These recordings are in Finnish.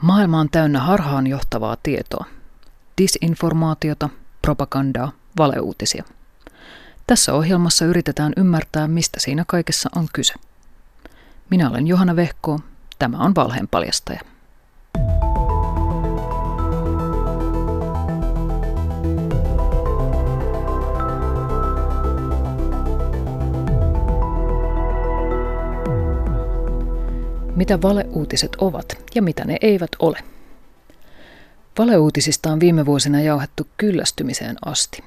Maailma on täynnä harhaan johtavaa tietoa. Disinformaatiota, propagandaa, valeuutisia. Tässä ohjelmassa yritetään ymmärtää, mistä siinä kaikessa on kyse. Minä olen Johanna Vehko, tämä on Valheen paljastaja. Mitä valeuutiset ovat ja mitä ne eivät ole. Valeuutisista on viime vuosina jauhettu kyllästymiseen asti.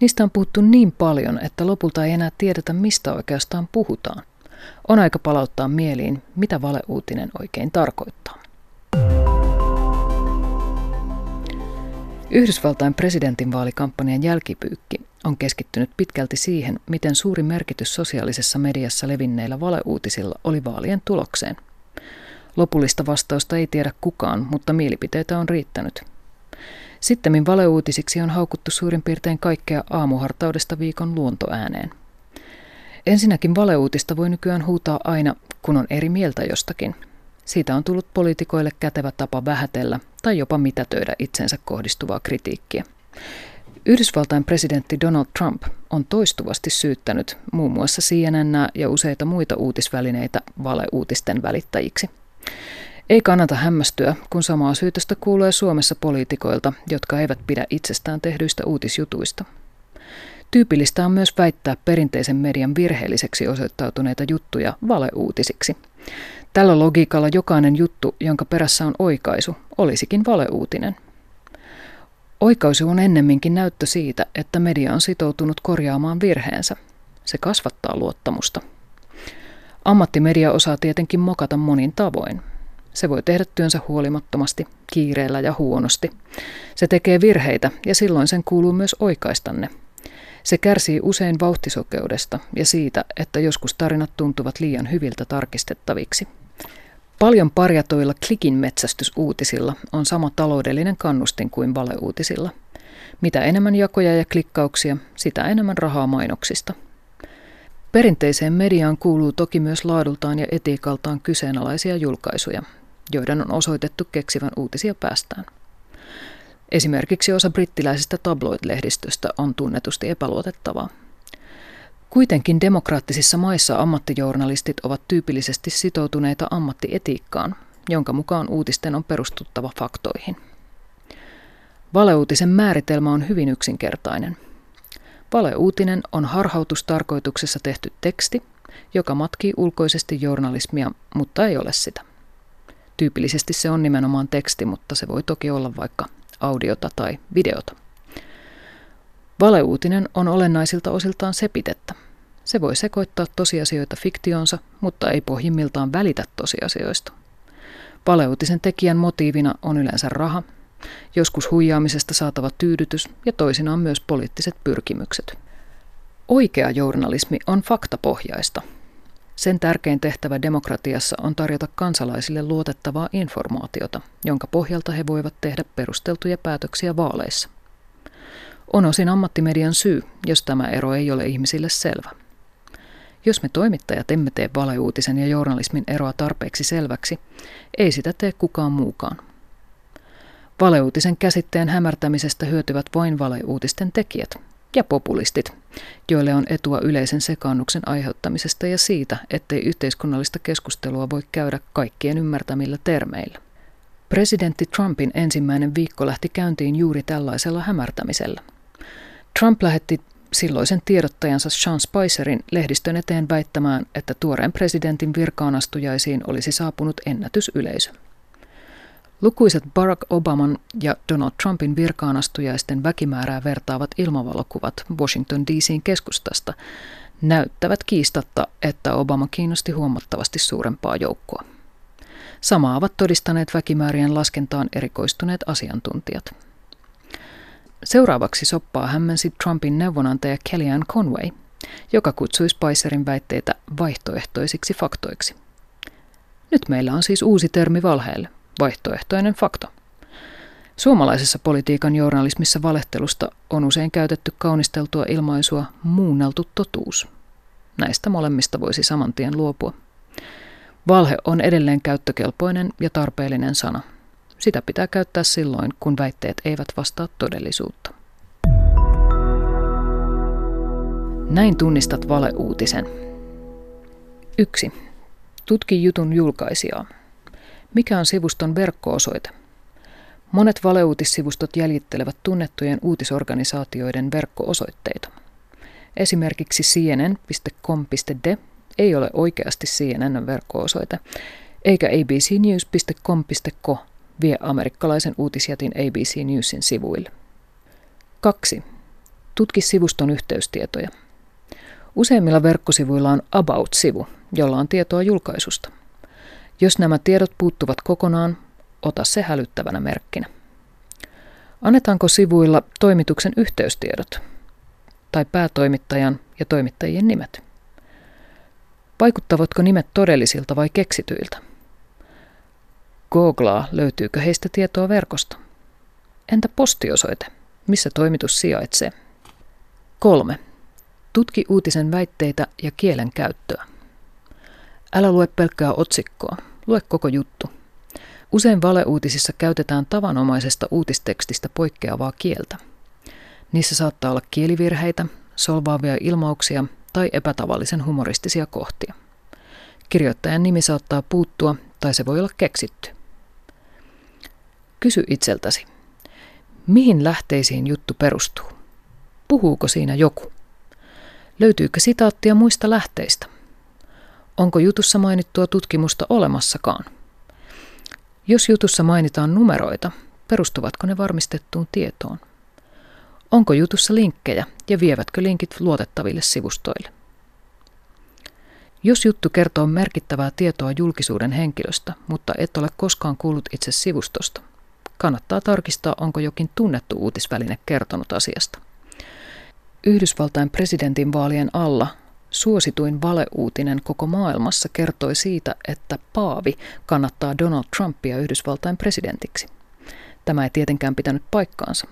Niistä on puhuttu niin paljon, että lopulta ei enää tiedetä, mistä oikeastaan puhutaan. On aika palauttaa mieliin, mitä valeuutinen oikein tarkoittaa. Yhdysvaltain presidentinvaalikampanjan jälkipyykki on keskittynyt pitkälti siihen, miten suuri merkitys sosiaalisessa mediassa levinneillä valeuutisilla oli vaalien tulokseen. Lopullista vastausta ei tiedä kukaan, mutta mielipiteitä on riittänyt. Sittemmin valeuutisiksi on haukuttu suurin piirtein kaikkea aamuhartaudesta viikon luontoääneen. Ensinnäkin valeuutista voi nykyään huutaa aina, kun on eri mieltä jostakin. Siitä on tullut poliitikoille kätevä tapa vähätellä tai jopa mitätöidä itsensä kohdistuvaa kritiikkiä. Yhdysvaltain presidentti Donald Trump on toistuvasti syyttänyt muun muassa CNN ja useita muita uutisvälineitä valeuutisten välittäjiksi. Ei kannata hämmästyä, kun samaa syytöstä kuulee Suomessa poliitikoilta, jotka eivät pidä itsestään tehdyistä uutisjutuista. Tyypillistä on myös väittää perinteisen median virheelliseksi osoittautuneita juttuja valeuutisiksi. Tällä logiikalla jokainen juttu, jonka perässä on oikaisu, olisikin valeuutinen – Oikaisu on ennemminkin näyttö siitä, että media on sitoutunut korjaamaan virheensä. Se kasvattaa luottamusta. Ammattimedia osaa tietenkin mokata monin tavoin. Se voi tehdä työnsä huolimattomasti, kiireellä ja huonosti. Se tekee virheitä ja silloin sen kuuluu myös oikaistanne. Se kärsii usein vauhtisokeudesta ja siitä, että joskus tarinat tuntuvat liian hyviltä tarkistettaviksi – Paljon parjatuilla klikin metsästysuutisilla on sama taloudellinen kannustin kuin valeuutisilla. Mitä enemmän jakoja ja klikkauksia, sitä enemmän rahaa mainoksista. Perinteiseen mediaan kuuluu toki myös laadultaan ja etiikaltaan kyseenalaisia julkaisuja, joiden on osoitettu keksivän uutisia päästään. Esimerkiksi osa brittiläisestä tabloid-lehdistöstä on tunnetusti epäluotettavaa. Kuitenkin demokraattisissa maissa ammattijournalistit ovat tyypillisesti sitoutuneita ammattietiikkaan, jonka mukaan uutisten on perustuttava faktoihin. Valeuutisen määritelmä on hyvin yksinkertainen. Valeuutinen on harhautustarkoituksessa tehty teksti, joka matkii ulkoisesti journalismia, mutta ei ole sitä. Tyypillisesti se on nimenomaan teksti, mutta se voi toki olla vaikka audiota tai videota. Valeuutinen on olennaisilta osiltaan sepitettä. Se voi sekoittaa tosiasioita fiktionsa, mutta ei pohjimmiltaan välitä tosiasioista. Valeuutisen tekijän motiivina on yleensä raha, joskus huijaamisesta saatava tyydytys ja toisinaan myös poliittiset pyrkimykset. Oikea journalismi on faktapohjaista. Sen tärkein tehtävä demokratiassa on tarjota kansalaisille luotettavaa informaatiota, jonka pohjalta he voivat tehdä perusteltuja päätöksiä vaaleissa. On osin ammattimedian syy, jos tämä ero ei ole ihmisille selvä. Jos me toimittajat emme tee valeuutisen ja journalismin eroa tarpeeksi selväksi, ei sitä tee kukaan muukaan. Valeuutisen käsitteen hämärtämisestä hyötyvät vain valeuutisten tekijät ja populistit, joille on etua yleisen sekaannuksen aiheuttamisesta ja siitä, ettei yhteiskunnallista keskustelua voi käydä kaikkien ymmärtämillä termeillä. Presidentti Trumpin ensimmäinen viikko lähti käyntiin juuri tällaisella hämärtämisellä. Trump lähetti silloisen tiedottajansa Sean Spicerin lehdistön eteen väittämään, että tuoreen presidentin virkaanastujaisiin olisi saapunut ennätysyleisö. Lukuiset Barack Obaman ja Donald Trumpin virkaanastujaisten väkimäärää vertaavat ilmavalokuvat Washington DC:n keskustasta näyttävät kiistatta, että Obama kiinnosti huomattavasti suurempaa joukkoa. Samaa ovat todistaneet väkimäärien laskentaan erikoistuneet asiantuntijat. Seuraavaksi soppaa hämmensi Trumpin neuvonantaja Kellyanne Conway, joka kutsui Spicerin väitteitä vaihtoehtoisiksi faktoiksi. Nyt meillä on siis uusi termi valheelle, vaihtoehtoinen fakta. Suomalaisessa politiikan journalismissa valehtelusta on usein käytetty kaunisteltua ilmaisua muunneltu totuus. Näistä molemmista voisi saman tien luopua. Valhe on edelleen käyttökelpoinen ja tarpeellinen sana – Sitä pitää käyttää silloin, kun väitteet eivät vastaa todellisuutta. Näin tunnistat valeuutisen. 1. Tutki jutun julkaisijaa. Mikä on sivuston verkko-osoite? Monet valeuutissivustot jäljittelevät tunnettujen uutisorganisaatioiden verkko-osoitteita. Esimerkiksi cnn.com.de ei ole oikeasti CNN verkko-osoite, eikä abcnews.com.co vie amerikkalaisen uutisjätin ABC Newsin sivuille. 2. Tutki sivuston yhteystietoja. Useimmilla verkkosivuilla on About-sivu, jolla on tietoa julkaisusta. Jos nämä tiedot puuttuvat kokonaan, ota se hälyttävänä merkkinä. Annetaanko sivuilla toimituksen yhteystiedot tai päätoimittajan ja toimittajien nimet? Vaikuttavatko nimet todellisilta vai keksityiltä? Googlaa, löytyykö heistä tietoa verkosta. Entä postiosoite? Missä toimitus sijaitsee? 3. Tutki uutisen väitteitä ja kielen käyttöä. Älä lue pelkkää otsikkoa, lue koko juttu. Usein valeuutisissa käytetään tavanomaisesta uutistekstistä poikkeavaa kieltä. Niissä saattaa olla kielivirheitä, solvaavia ilmauksia tai epätavallisen humoristisia kohtia. Kirjoittajan nimi saattaa puuttua tai se voi olla keksitty. Kysy itseltäsi, mihin lähteisiin juttu perustuu? Puhuuko siinä joku? Löytyykö sitaattia muista lähteistä? Onko jutussa mainittua tutkimusta olemassakaan? Jos jutussa mainitaan numeroita, perustuvatko ne varmistettuun tietoon? Onko jutussa linkkejä ja vievätkö linkit luotettaville sivustoille? Jos juttu kertoo merkittävää tietoa julkisuuden henkilöstä, mutta et ole koskaan kuullut itse sivustosta, kannattaa tarkistaa, onko jokin tunnettu uutisväline kertonut asiasta. Yhdysvaltain presidentin vaalien alla suosituin valeuutinen koko maailmassa kertoi siitä, että Paavi kannattaa Donald Trumpia Yhdysvaltain presidentiksi. Tämä ei tietenkään pitänyt paikkaansa.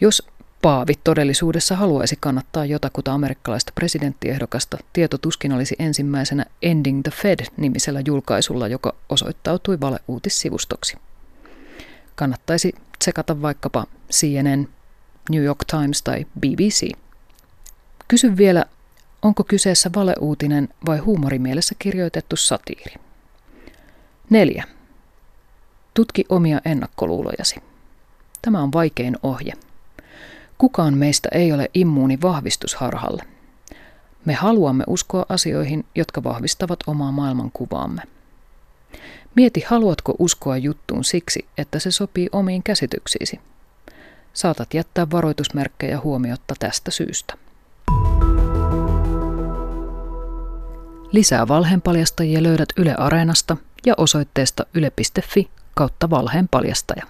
Jos Paavi todellisuudessa haluaisi kannattaa jotakuta amerikkalaista presidenttiehdokasta, tieto tuskin olisi ensimmäisenä Ending the Fed-nimisellä julkaisulla, joka osoittautui valeuutissivustoksi. Kannattaisi tsekata vaikkapa CNN, New York Times tai BBC. Kysy vielä, onko kyseessä valeuutinen vai huumorimielessä kirjoitettu satiiri. 4. Tutki omia ennakkoluulojasi. Tämä on vaikein ohje. Kukaan meistä ei ole immuuni vahvistusharhalle. Me haluamme uskoa asioihin, jotka vahvistavat omaa maailmankuvaamme. Mieti, haluatko uskoa juttuun siksi, että se sopii omiin käsityksiisi. Saatat jättää varoitusmerkkejä huomiotta tästä syystä. Lisää valheenpaljastajia löydät Yle Areenasta ja osoitteesta yle.fi kautta valheenpaljastaja.